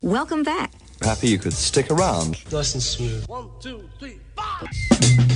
Welcome back. Happy you could stick around. Nice and smooth. One, two, three, five.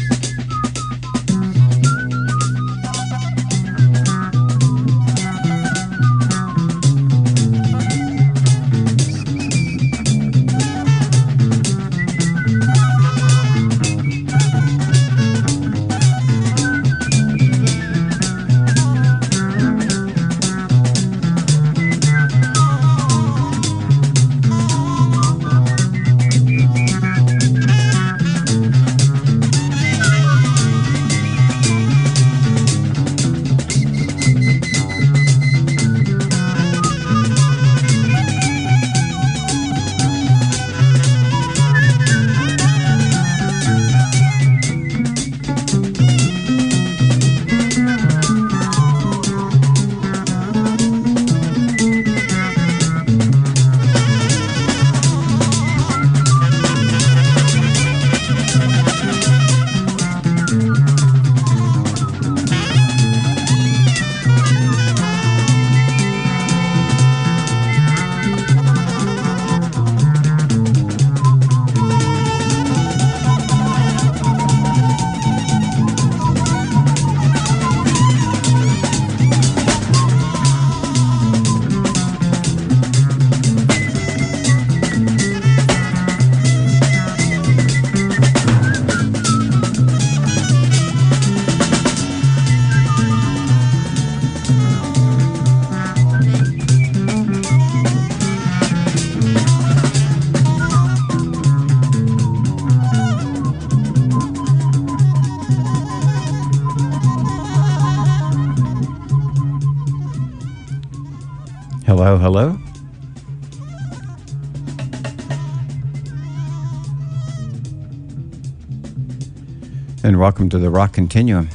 welcome to the Rock Continuum.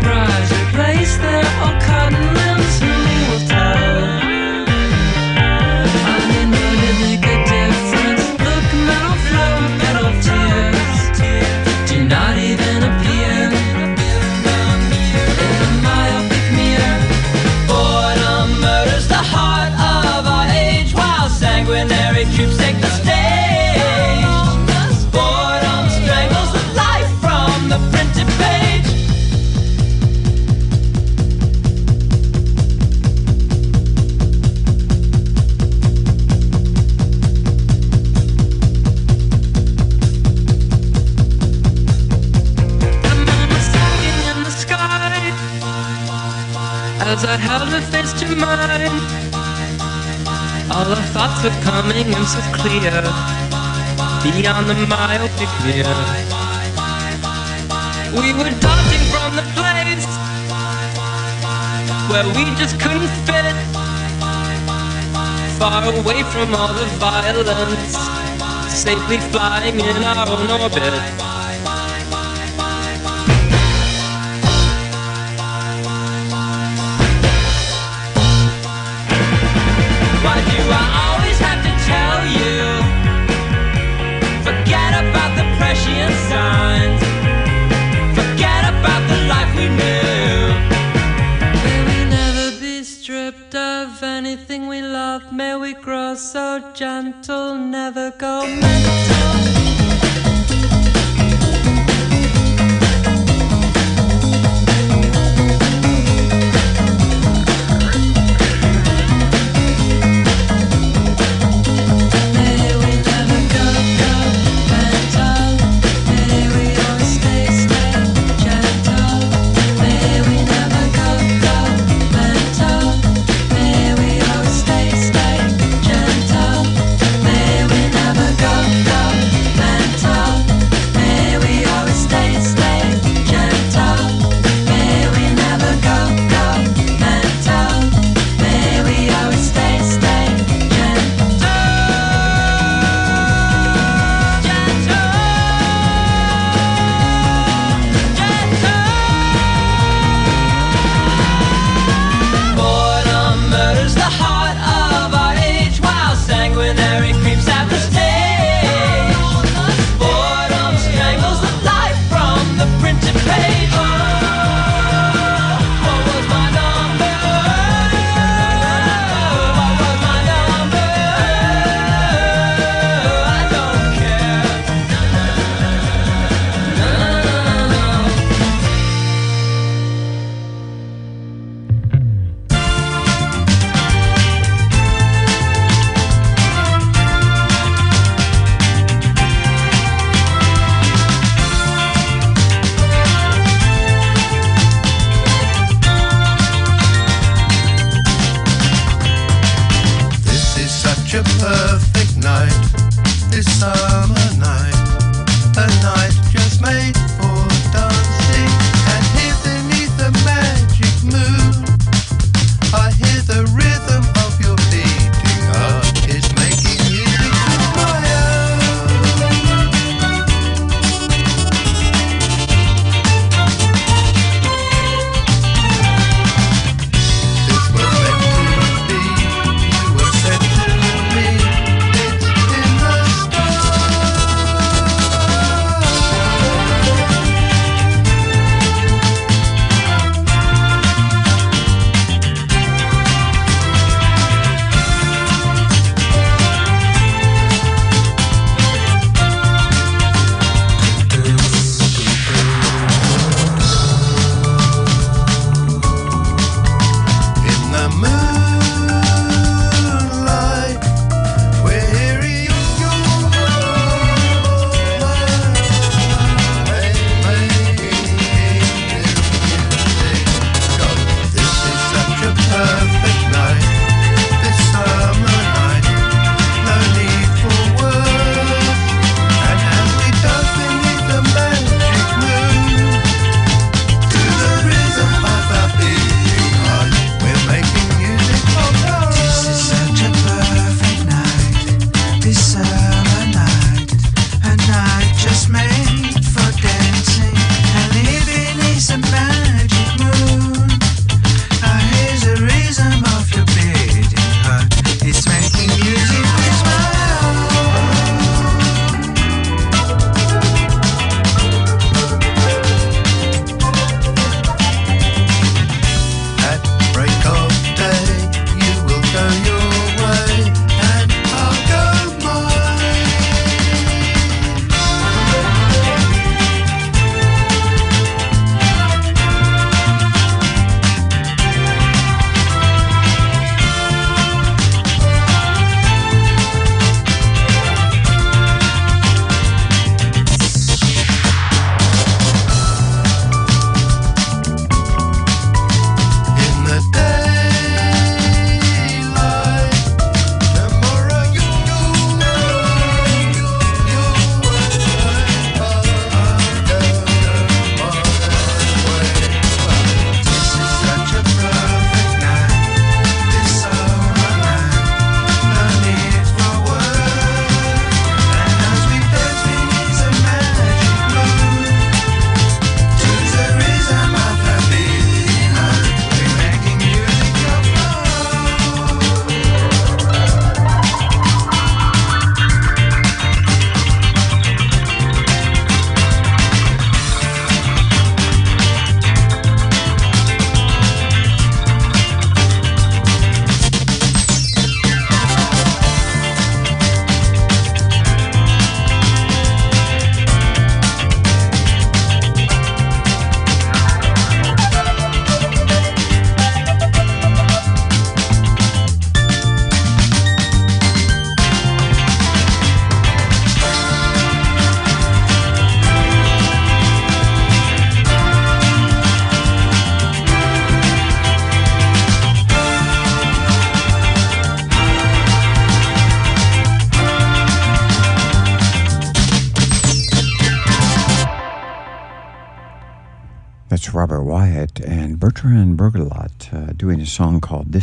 brush, replace them on cotton. so clear, beyond the myopic mirror. We were dodging from the place where we just couldn't fit, far away from all the violence, safely flying in our own orbit.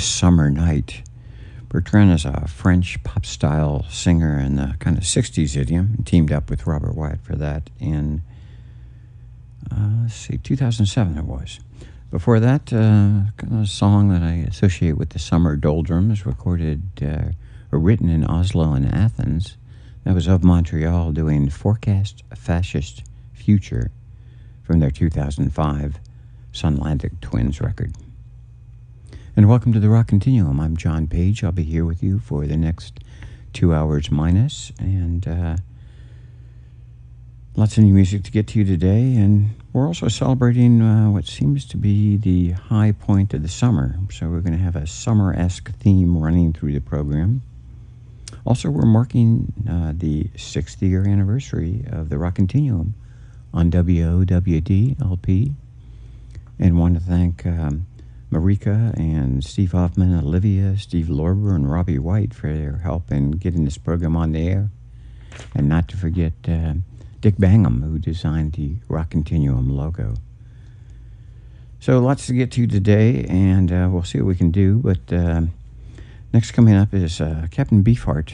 This Summer Night. Bertrand is a French pop style singer in the kind of 60s idiom, and teamed up with Robert Wyatt for that in, uh, let's see, 2007 it was. Before that, uh, kind of a song that I associate with the summer doldrums, recorded uh, or written in Oslo and Athens. That was of Montreal doing Forecast Fascist Future from their 2005 Sunlandic Twins record. And welcome to the Rock Continuum. I'm John Page. I'll be here with you for the next two hours minus, and uh, lots of new music to get to you today. And we're also celebrating uh, what seems to be the high point of the summer. So we're going to have a summer esque theme running through the program. Also, we're marking uh, the sixth year anniversary of the Rock Continuum on WOWD LP. And want to thank um, Marika and Steve Hoffman, Olivia, Steve Lorber, and Robbie White for their help in getting this program on the air. And not to forget uh, Dick Bangham, who designed the Rock Continuum logo. So lots to get to today, and uh, we'll see what we can do. But uh, next coming up is uh, Captain Beefheart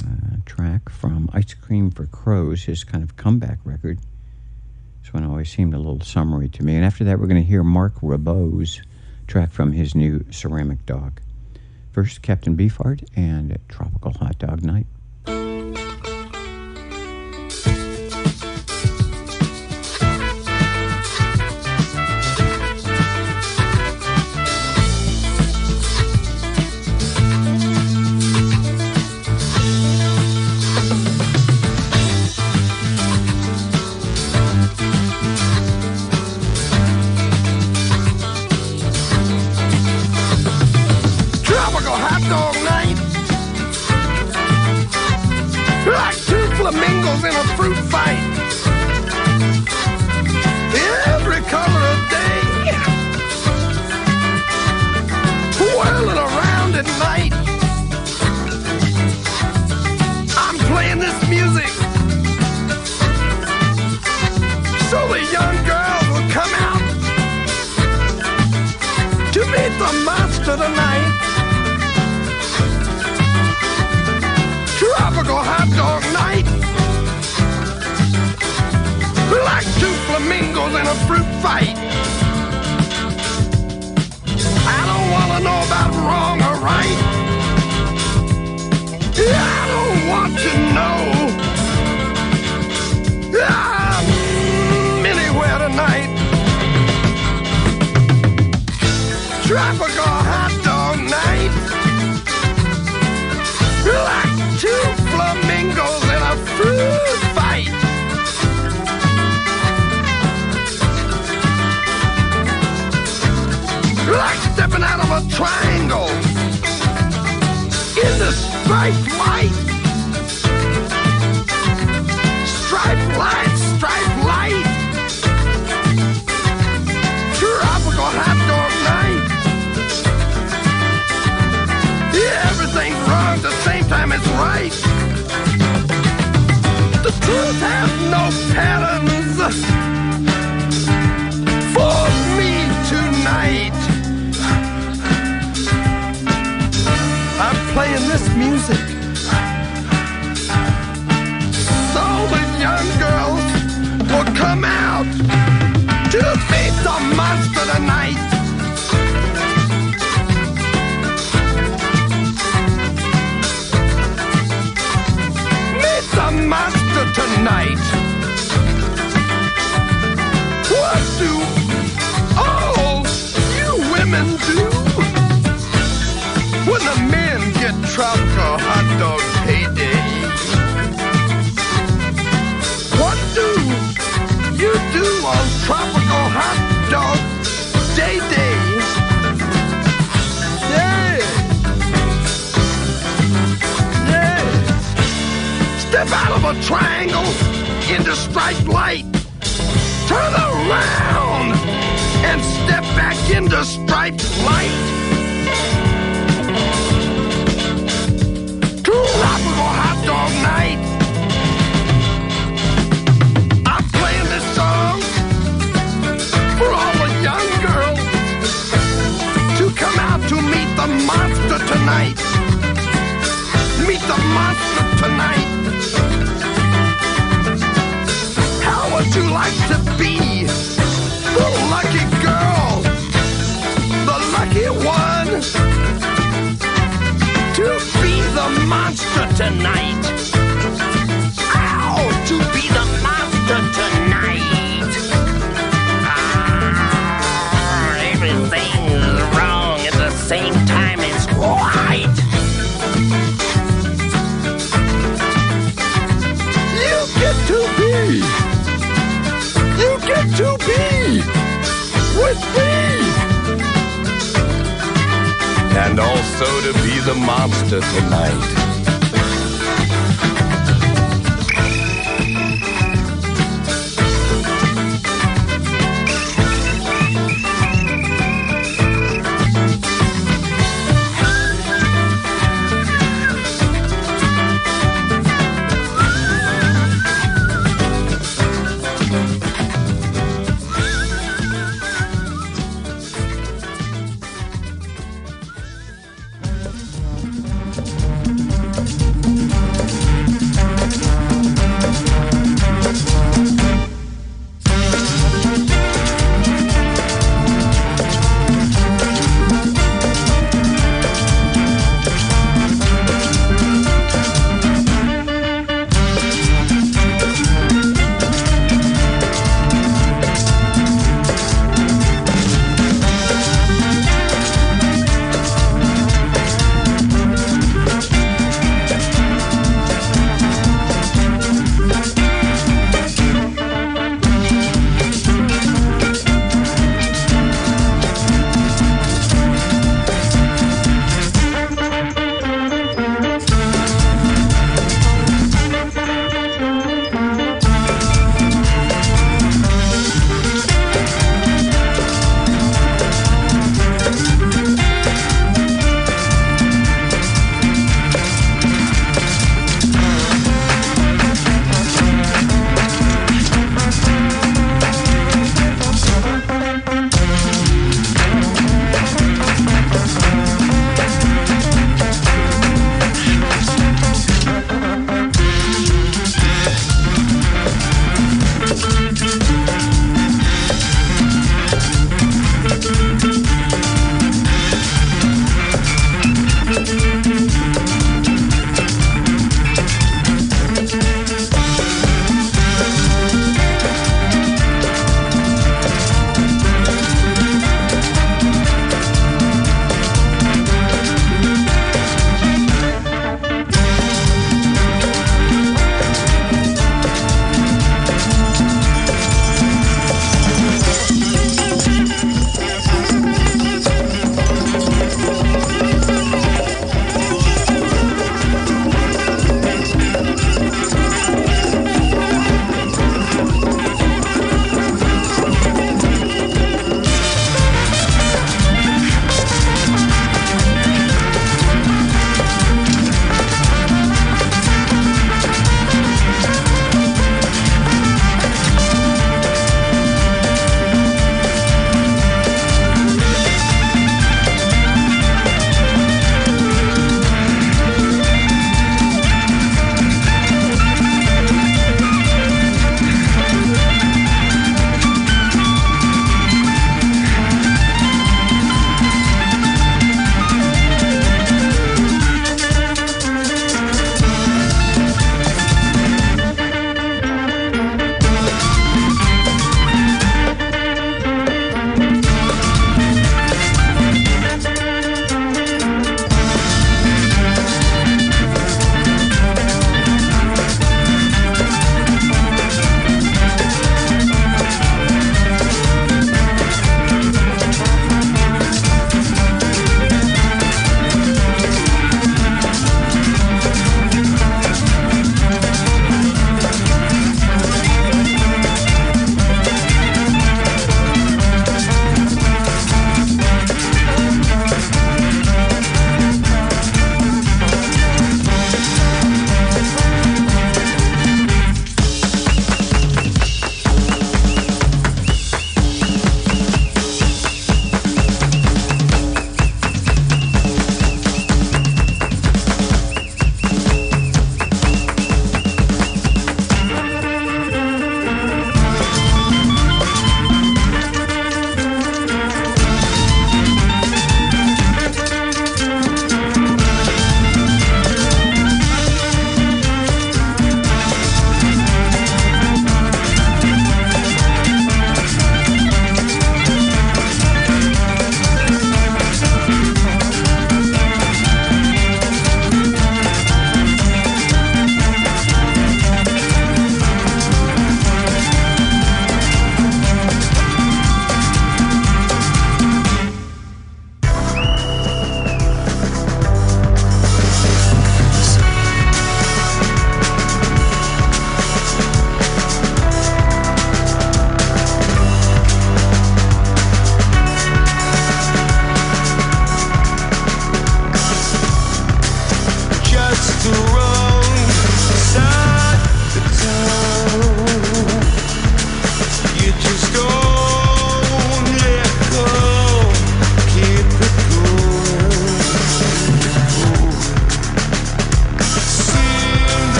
uh, track from Ice Cream for Crows, his kind of comeback record. This one always seemed a little summery to me. And after that, we're going to hear Marc Ribot's track from his new Ceramic Dog. First, Captain Beefheart and Tropical Hot Dog Night. This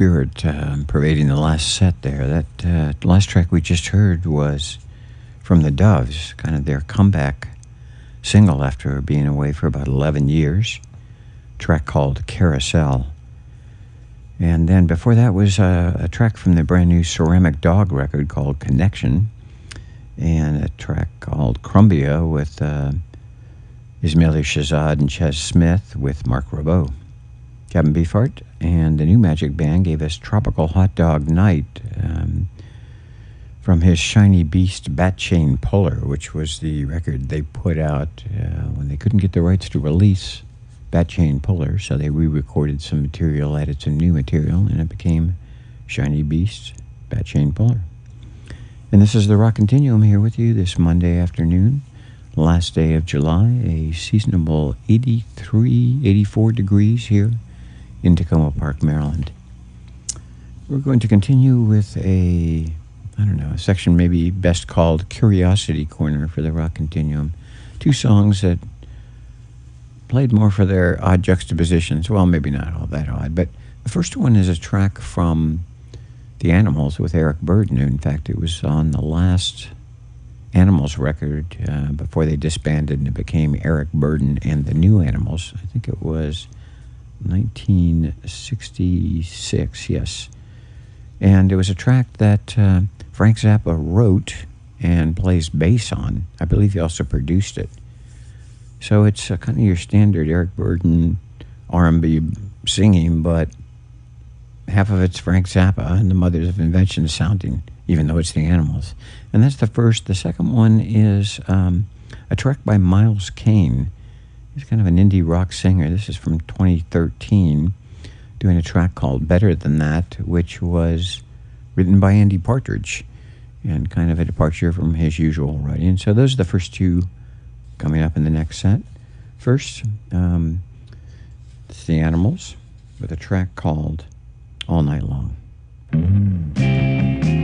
spirit um, pervading the last set there. That uh, last track we just heard was from the Doves, kind of their comeback single after being away for about 11 years. track called Carousel. And then before that was a, a track from the brand new Ceramic Dog record called Connection, and a track called Crumbia with uh, Ismaily Shahzad and Ches Smith with Marc Ribot. Captain Beefheart and the New Magic Band gave us Tropical Hot Dog Night um, from his Shiny Beast Bat Chain Puller, which was the record they put out uh, when they couldn't get the rights to release Bat Chain Puller, so they re recorded some material, added some new material, and it became Shiny Beast Bat Chain Puller. And this is the Rock Continuum here with you this Monday afternoon, last day of July, a seasonable 83, 84 degrees here in Takoma Park, Maryland. We're going to continue with a, I don't know, a section maybe best called Curiosity Corner for the Rock Continuum. Two songs that played more for their odd juxtapositions. Well, maybe not all that odd, but the first one is a track from The Animals with Eric Burdon. In fact, it was on the last Animals record uh, before they disbanded and it became Eric Burdon and the New Animals. I think it was 1966, yes. And it was a track that uh, Frank Zappa wrote and plays bass on. I believe he also produced it. So it's uh, kind of your standard Eric Burdon R&B singing, but half of it's Frank Zappa and the Mothers of Invention sounding, even though it's the Animals. And that's the first. The second one is um, a track by Miles Kane. He's kind of an indie rock singer. This is from 2013, doing a track called Better Than That, which was written by Andy Partridge and kind of a departure from his usual writing. So those are the first two coming up in the next set. First, um, it's the Animals with a track called All Night Long. Mm-hmm.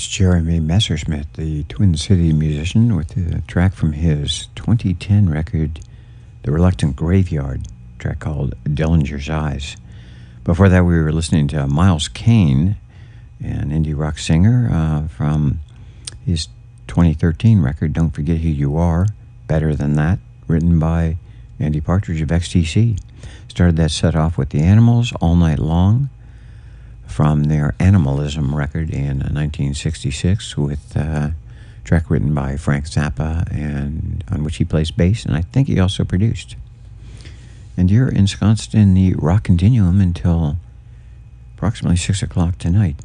That's Jeremy Messersmith, the Twin City musician, with a track from his 2010 record, The Reluctant Graveyard, track called Dillinger's Eyes. Before that, we were listening to Miles Kane, an indie rock singer uh, from his 2013 record, Don't Forget Who You Are, Better Than That, written by Andy Partridge of XTC. Started that set off with The Animals All Night Long from their Animalism record in 1966 with a track written by Frank Zappa and on which he plays bass and I think he also produced. And you're ensconced in the rock continuum until approximately 6 o'clock tonight.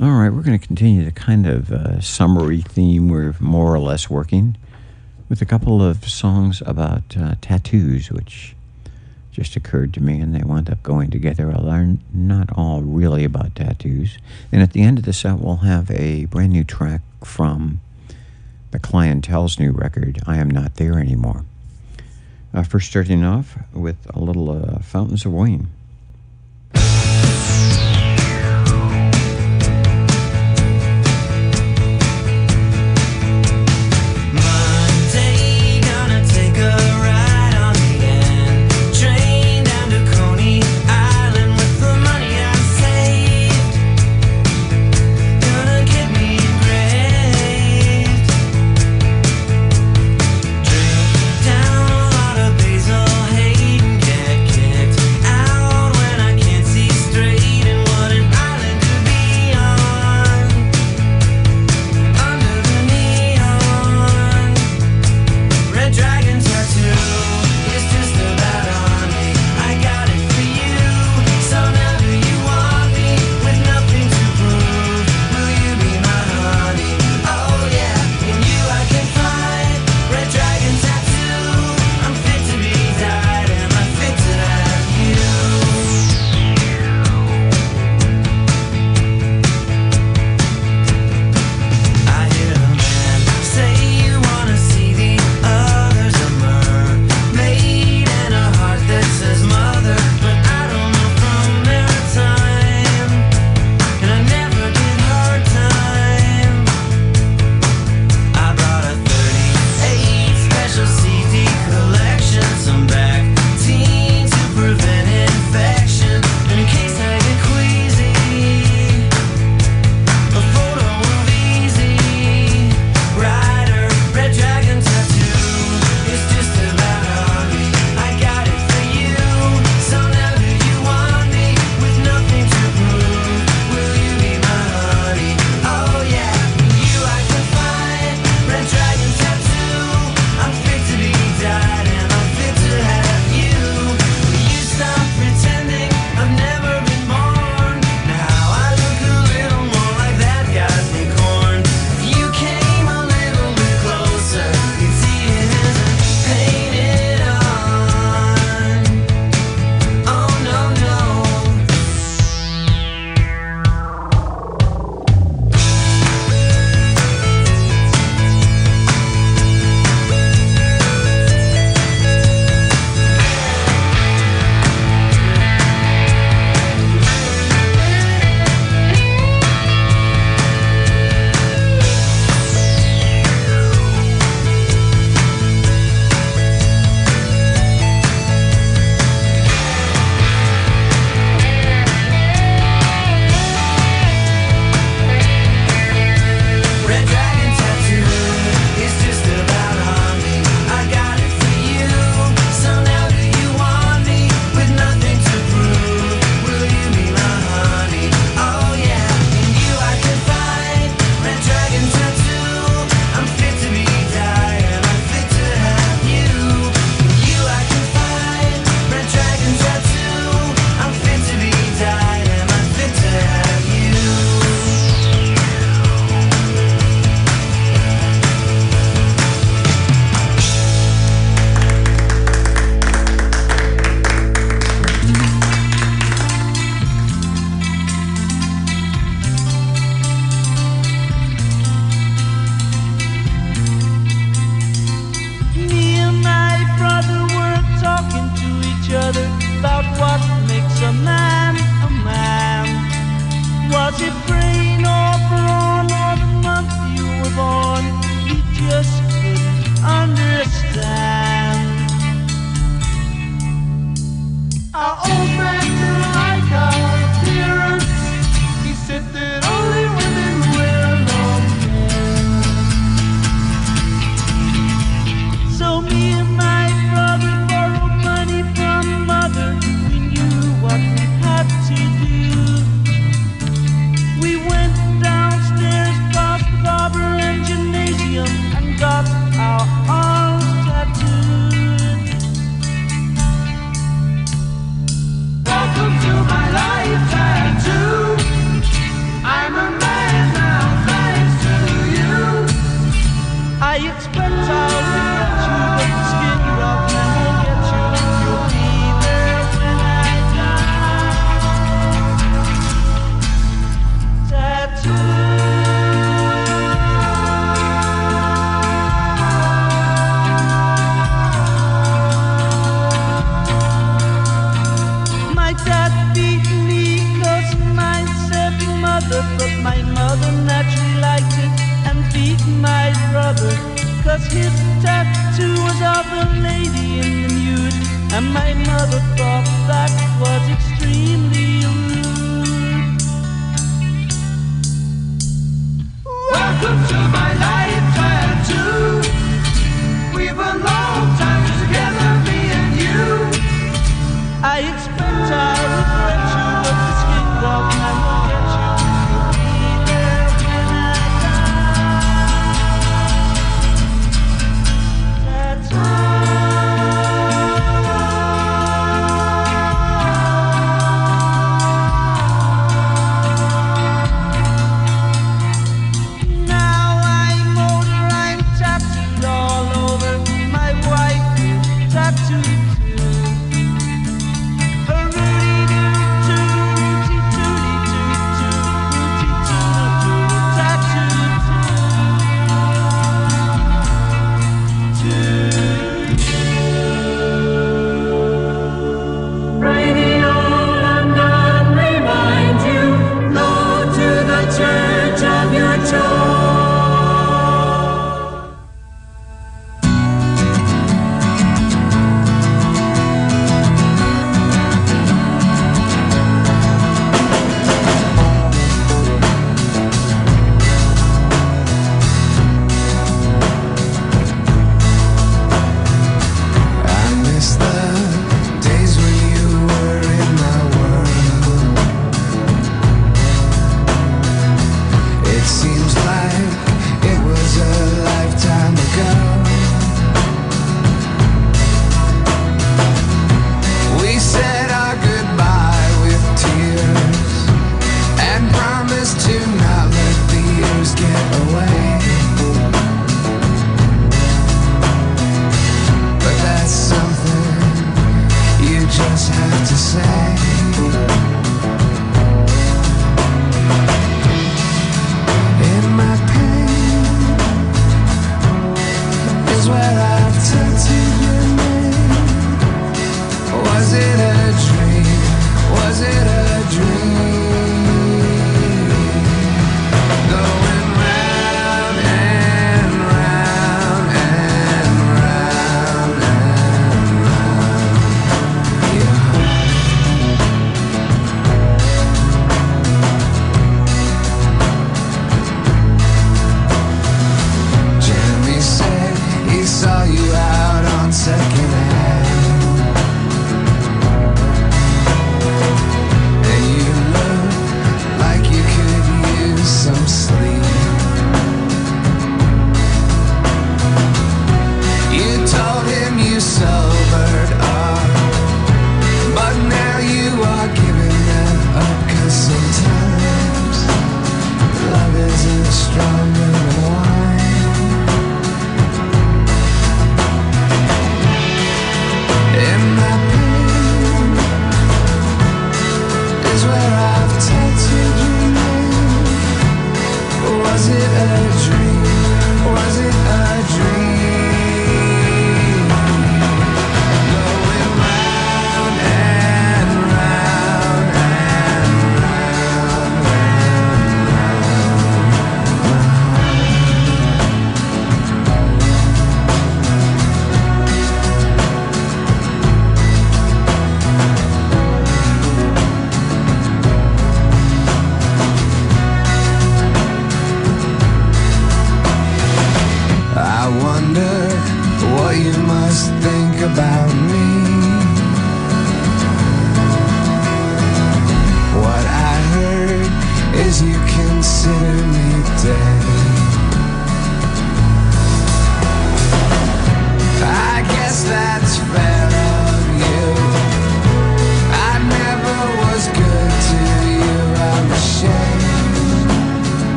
All right, we're going to continue the kind of uh, summary theme we're more or less working with a couple of songs about uh, tattoos, which just occurred to me, and they wound up going together. They're not all really about tattoos. And at the end of the set, we'll have a brand new track from the Clientele's new record, I Am Not There Anymore. Uh, first, starting off with a little uh, Fountains of Wayne.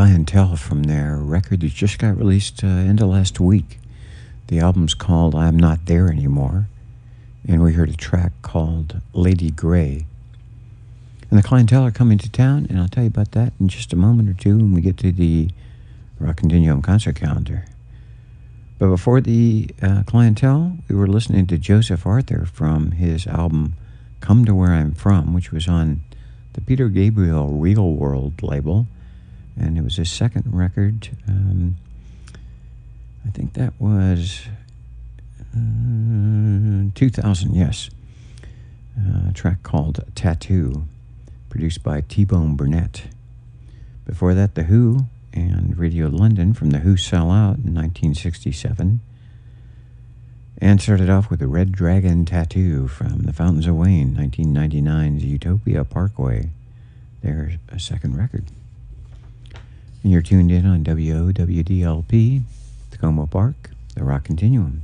Clientele from their record that just got released uh, end of last week. The album's called I'm Not There Anymore, and we heard a track called Lady Grey. And the clientele are coming to town, and I'll tell you about that in just a moment or two when we get to the Rock Continuum concert calendar. But before the uh, clientele, we were listening to Joseph Arthur from his album Come to Where I'm From, which was on the Peter Gabriel Real World label. And it was his second record. Um, I think that was uh, 2000, yes. Uh, a track called Tattoo, produced by T Bone Burnett. Before that, The Who and Radio London from The Who Sell Out in 1967. And started off with a Red Dragon Tattoo from The Fountains of Wayne, 1999's Utopia Parkway, their uh, second record. And you're tuned in on WOWDLP, Takoma Park, the Rock Continuum.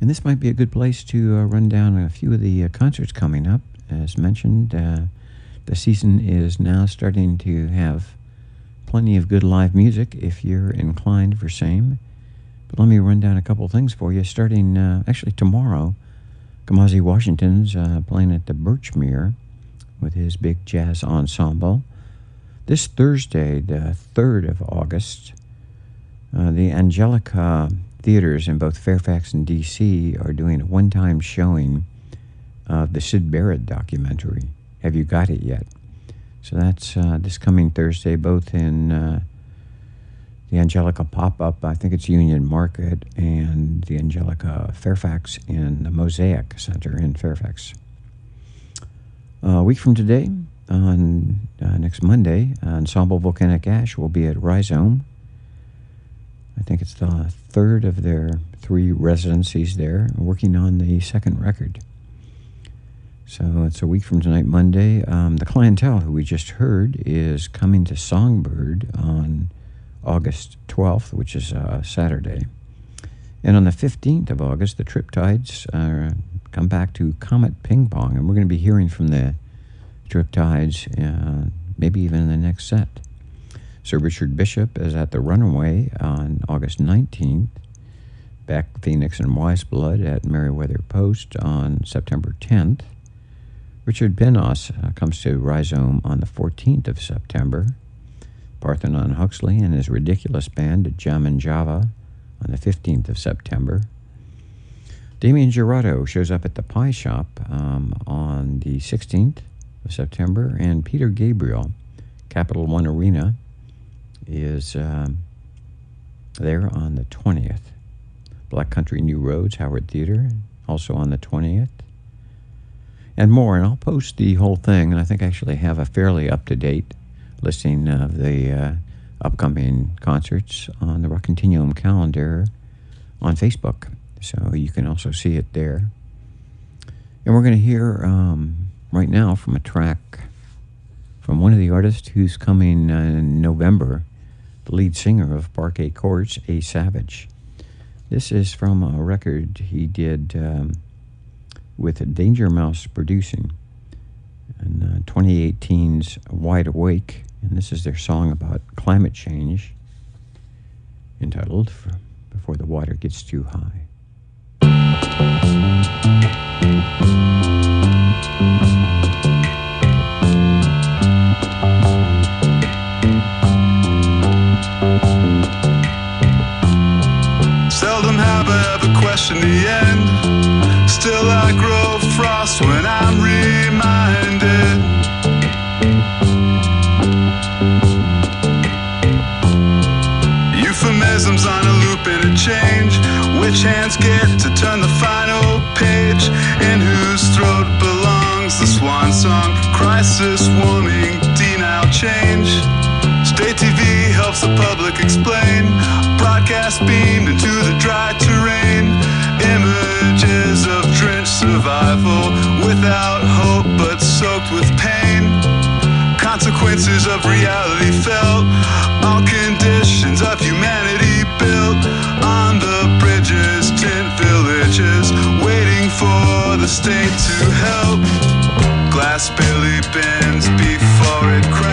And this might be a good place to uh, run down a few of the uh, concerts coming up. As mentioned, uh, the season is now starting to have plenty of good live music if you're inclined for same. But let me run down a couple things for you. Starting uh, actually tomorrow, Kamasi Washington's uh, playing at the Birchmere with his big jazz ensemble. This Thursday, the 3rd of August, uh, the Angelika theaters in both Fairfax and D.C. are doing a one time showing of the Syd Barrett documentary. Have you got it yet? So that's uh, this coming Thursday, both in uh, the Angelika pop up, I think it's Union Market, and the Angelika Fairfax in the Mosaic Center in Fairfax. a week from today, on uh, next Monday, Ensemble Volcanic Ash will be at Rhizome. I think it's the third of their three residencies there, working on the second record. So it's a week from tonight, Monday. Um, the clientele who we just heard is coming to Songbird on August 12th, which is uh, Saturday. And on the 15th of August, the Triptides uh, come back to Comet Ping Pong, and we're going to be hearing from the Triptides uh, maybe even in the next set. Sir Richard Bishop is at the Runaway on August 19th. Beck, Phoenix, and Weyes Blood at Merriweather Post on September 10th. Richard Benos uh, comes to Rhizome on the 14th of September. Parthenon Huxley and his ridiculous band at Jam and Java on the 15th of September. Damien Jurado shows up at the Pie Shop um, on the 16th of September, and Peter Gabriel, Capital One Arena, is um, there on the 20th. Black Country New Roads, Howard Theater, also on the 20th. And more, and I'll post the whole thing, and I think I actually have a fairly up to date listing of the uh, upcoming concerts on the Rock Continuum calendar on Facebook. So you can also see it there. And we're going to hear um, right now from a track from one of the artists who's coming uh, in November, the lead singer of Parquet Courts, A Savage. This is from a record he did um, with Danger Mouse producing in uh, 2018's Wide Awake. And this is their song about climate change entitled Before the Water Gets Too High. Questioned the end. Still, I grow frost when I'm reminded. Euphemisms on a loop and a change. Which hands get to turn the final page? In whose throat belongs the swan song? Crisis warming, denial change. State TV helps the public explain. Broadcast beamed into the dry without hope but soaked with pain. Consequences of reality felt. All conditions of humanity built on the bridges, tent villages, waiting for the state to help. Glass barely bends before it cracks.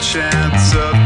Chance of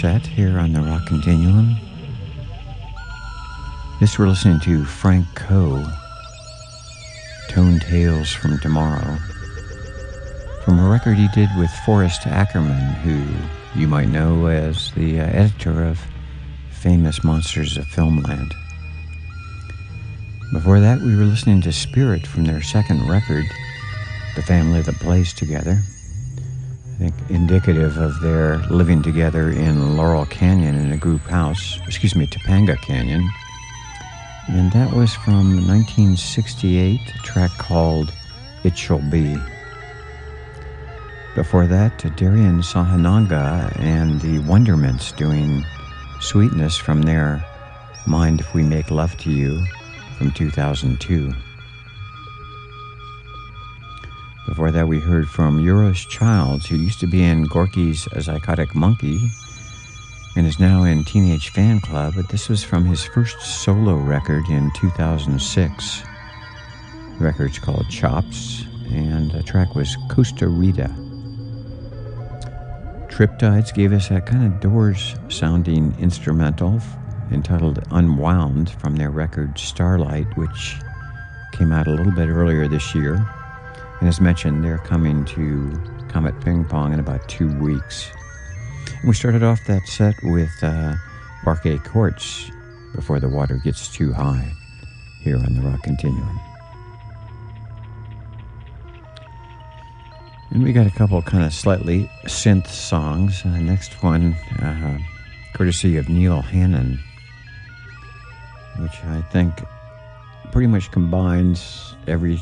set here on the Rock Continuum. This we're listening to Frank Coe, Tone Tales from Tomorrow, from a record he did with Forrest Ackerman, who you might know as the uh, editor of Famous Monsters of Filmland. Before that, we were listening to Spirit from their second record, The Family That Plays Together. Think indicative of their living together in Laurel Canyon in a group house, excuse me, Topanga Canyon. And that was from 1968, a track called It Shall Be. Before that, Darian Sahanaja and the Wondermints doing Sweetness from their Mind If We Make Love to You from 2002. Before that, we heard from Euros Childs, who used to be in Gorky's Zygotic Mynci and is now in Teenage Fanclub, but this was from his first solo record in 2006. The record's called Chops, and the track was Costa Rita. Triptides gave us a kind of Doors sounding instrumental entitled Unwound from their record Starlight, which came out a little bit earlier this year. And as mentioned, they're coming to Comet Ping Pong in about two weeks. And we started off that set with uh, Courts before the water gets too high here on the Rock Continuum. And we got a couple kind of slightly synth songs. Uh, next one, uh, courtesy of Neil Hannon, which I think pretty much combines every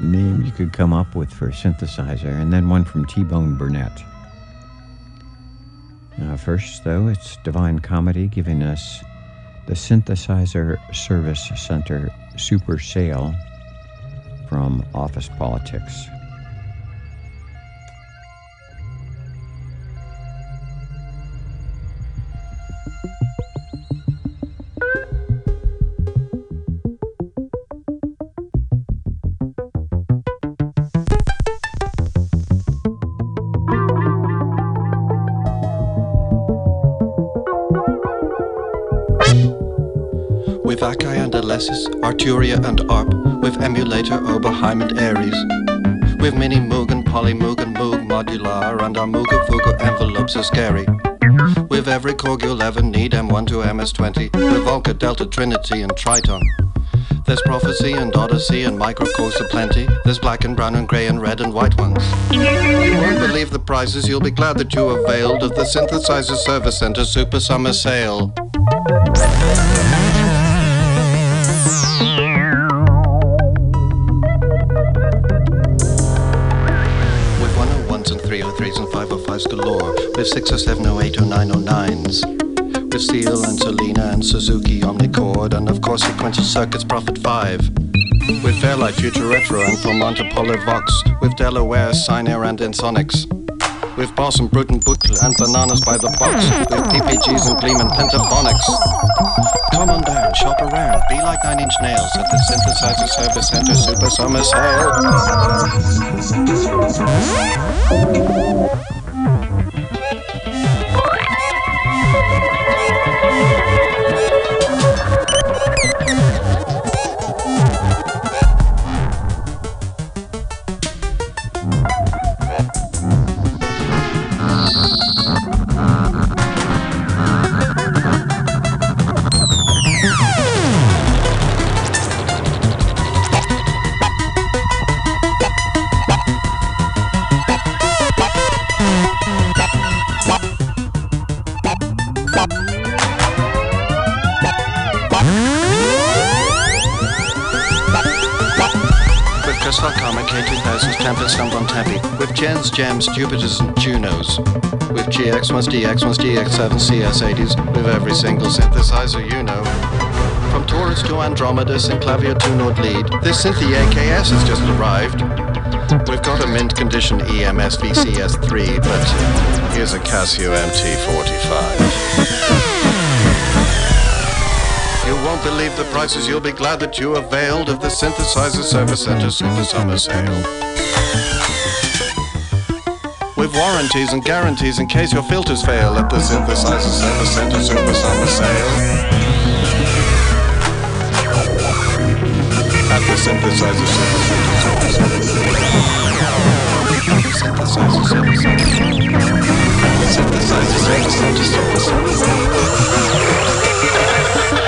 name you could come up with for a synthesizer, and then one from T Bone Burnett. Uh, first, though, it's Divine Comedy giving us the Synthesizer Service Center Super Sale from Office Politics. Arturia and Arp, with Emulator, Oberheim and Aries. With Mini Moog and Polymoog and Moog Modular, and our Moogerfooger envelopes are scary. With every Korg you'll ever need, M1 to MS20, with Volca, Delta, Trinity, and Triton. There's Prophecy and Odyssey and Microkorgs aplenty. There's black and brown and grey and red and white ones. You won't believe the prices, you'll be glad that you availed of the Synthesizer Service Center Super Summer Sale. With 101s and 303s and 505s galore, with 60708 0909s, with Siel and Solina and Suzuki Omnichord, and of course Sequential Circuits Prophet 5. With Fairlight Future Retro and Formant Apollo Vox, with Delaware, Synare and Ensoniqs. With and Brute and Buchla and Bananas by the Box, with PPGs and Gleam and Pentaphonics. Come on down, shop around, be like Nine Inch Nails at the Synthesizer Service Center Super Summer Sale. K2000's Tempest and With Gens, Gems, Jupiters, and Junos. With GX1s, DX1s, DX7, CS80s. With every single synthesizer you know. From Taurus to Andromedus and Clavia to Nord Lead, this Synthi AKS has just arrived. We've got a mint condition EMS VCS3, but here's a Casio MT45. You won't believe the prices. You'll be glad that you availed of the Synthesizer Service Center Super Summer Sale. With warranties and guarantees in case your filters fail at the Synthesizer Service Center Super Summer Sale. At the Synthesizer Sale. Synthesizer Service Center. Synthesizer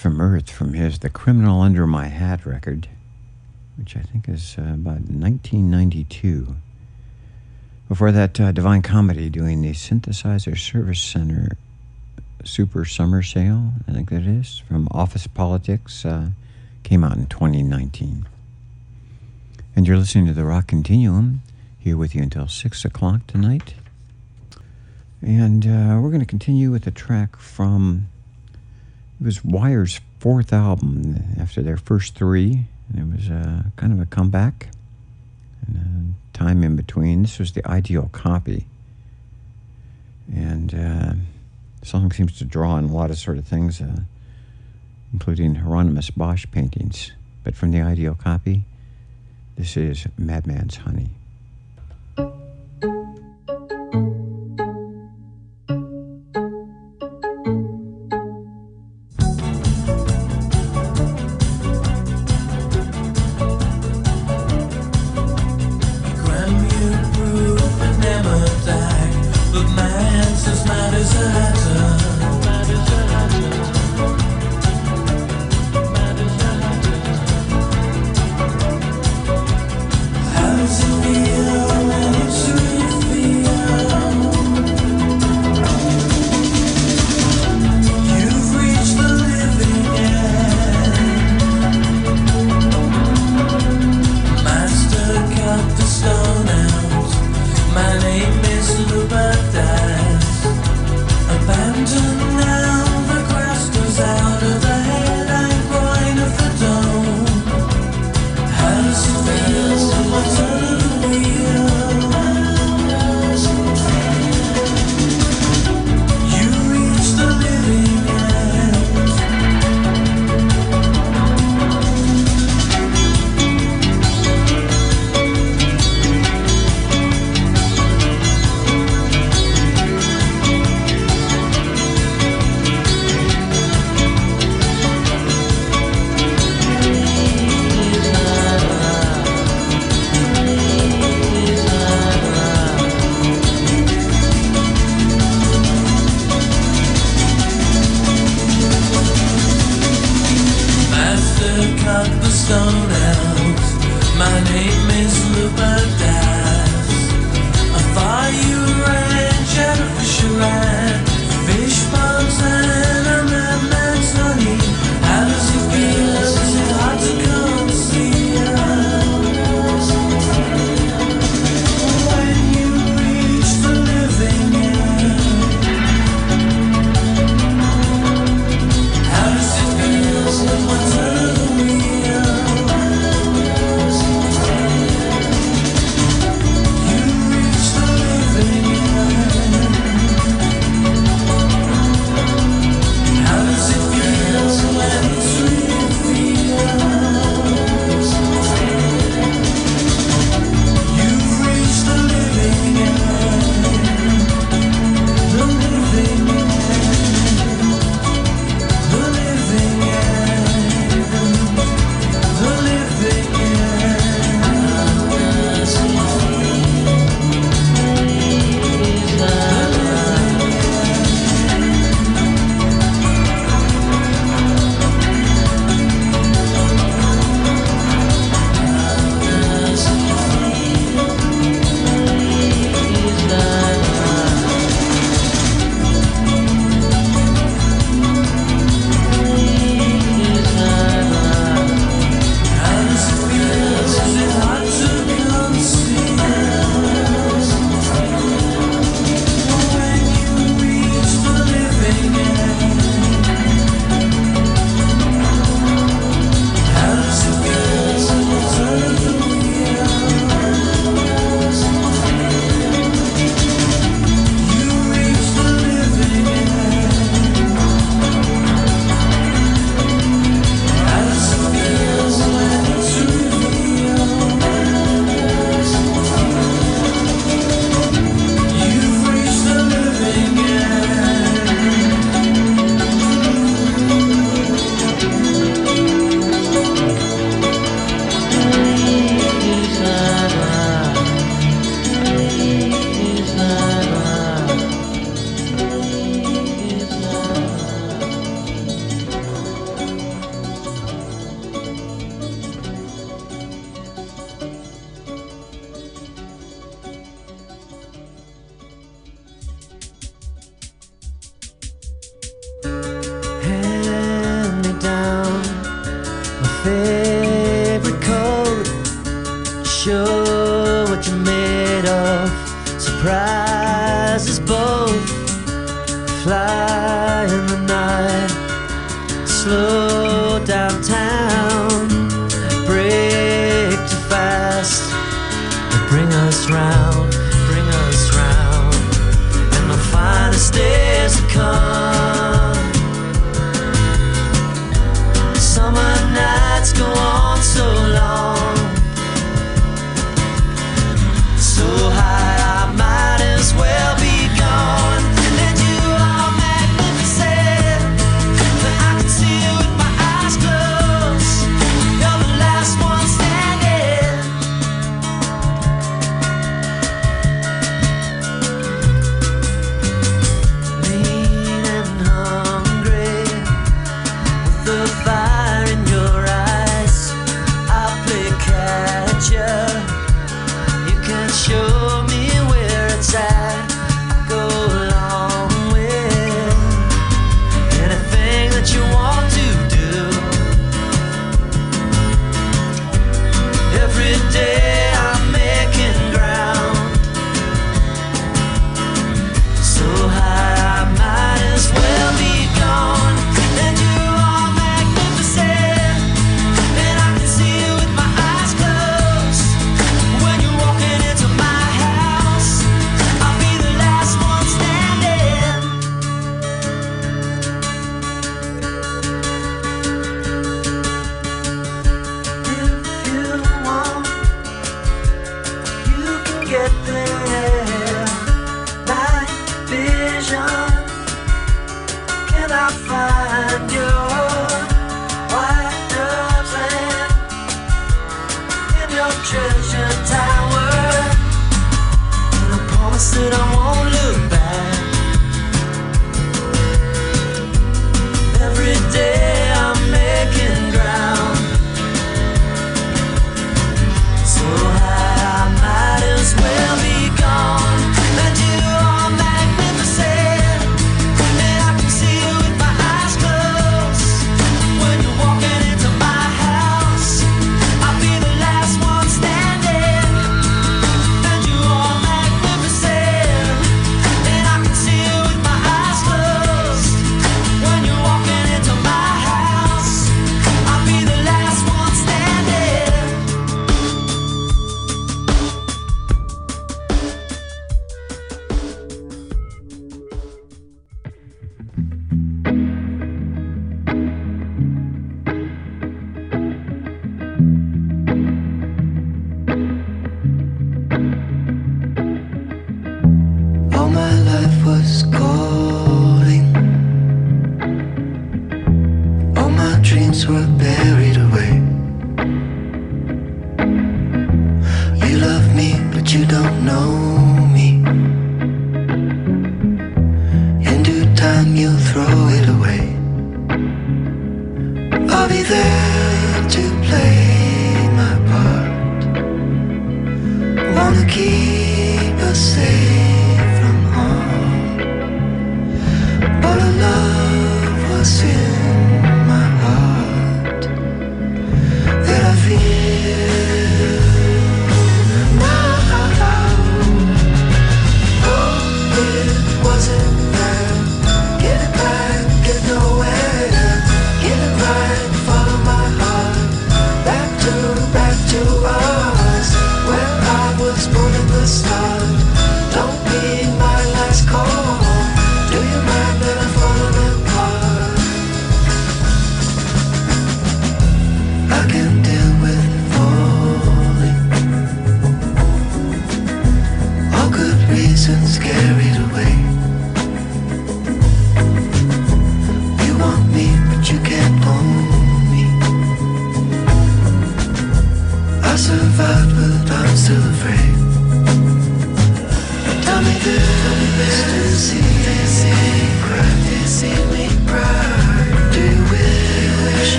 from Earth from his The Criminal Under My Hat record, which I think is uh, about 1992. Before that, uh, Divine Comedy doing the Synthesizer Service Center Super Summer Sale, I think that is, from Office Politics, uh, came out in 2019. And you're listening to the Rock Continuum, here with you until 6 o'clock tonight. And uh, we're going to continue with a track from, it was Wire's fourth album after their first three. And it was uh, kind of a comeback and uh, time in between. This was the ideal copy. And uh, the song seems to draw on a lot of sort of things, uh, including Hieronymus Bosch paintings. But from the ideal copy, this is Madman's Honey.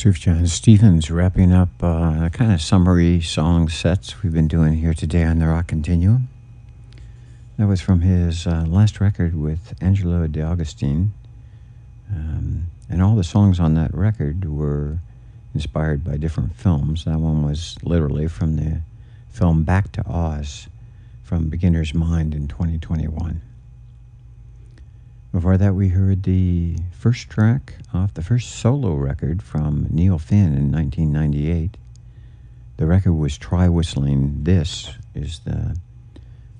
Sufjan Stevens wrapping up uh, kind of summary song sets we've been doing here today on the Rock Continuum. That was from his uh, last record with Angelo De Augustine. Um, and all the songs on that record were inspired by different films. That one was literally from the film Back to Oz from Beginner's Mind in 2021. Before that, we heard the first track off the first solo record from Neil Finn in 1998. The record was Try Whistling This, is the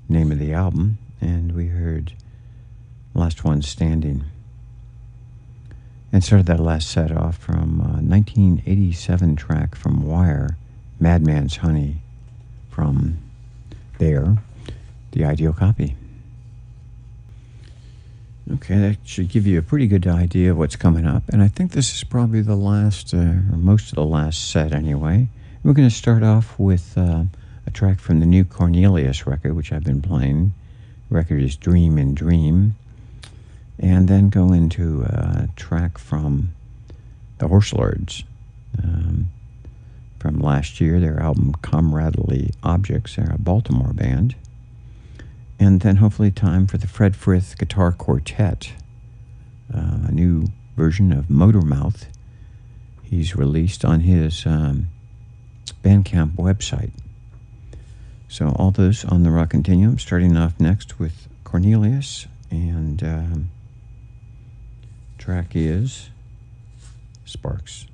name of the album, and we heard Last One Standing. And started that last set off from a 1987 track from Wire, Madman's Honey, from there, the ideal copy. Okay, that should give you a pretty good idea of what's coming up. And I think this is probably the last, uh, or most of the last set anyway. We're going to start off with uh, a track from the new Cornelius record, which I've been playing. The record is Dream in Dream. And then go into a track from the Horse Lords um, from last year, their album Comradely Objects. They're a Baltimore band. And then hopefully time for the Fred Frith Guitar Quartet, uh, a new version of Motormouth he's released on his um, Bandcamp website. So all those on the Rock Continuum, starting off next with Cornelius, and um, track is Sparks.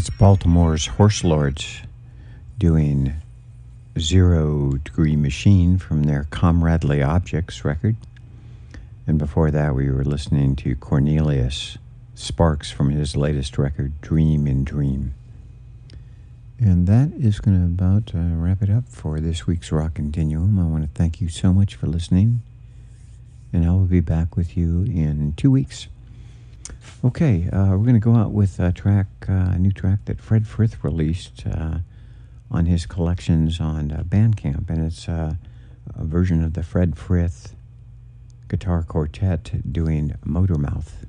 That's Baltimore's Horse Lords doing Zero Degree Machine from their Comradely Objects record. And before that, we were listening to Cornelius Sparks from his latest record, Dream in Dream. And that is going to about uh, wrap it up for this week's Rock Continuum. I want to thank you so much for listening. And I will be back with you in two weeks. Okay, uh, we're going to go out with a track, uh, a new track that Fred Frith released uh, on his collections on uh, Bandcamp, and it's uh, a version of the Fred Frith guitar quartet doing Motormouth.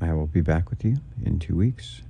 I will be back with you in two weeks.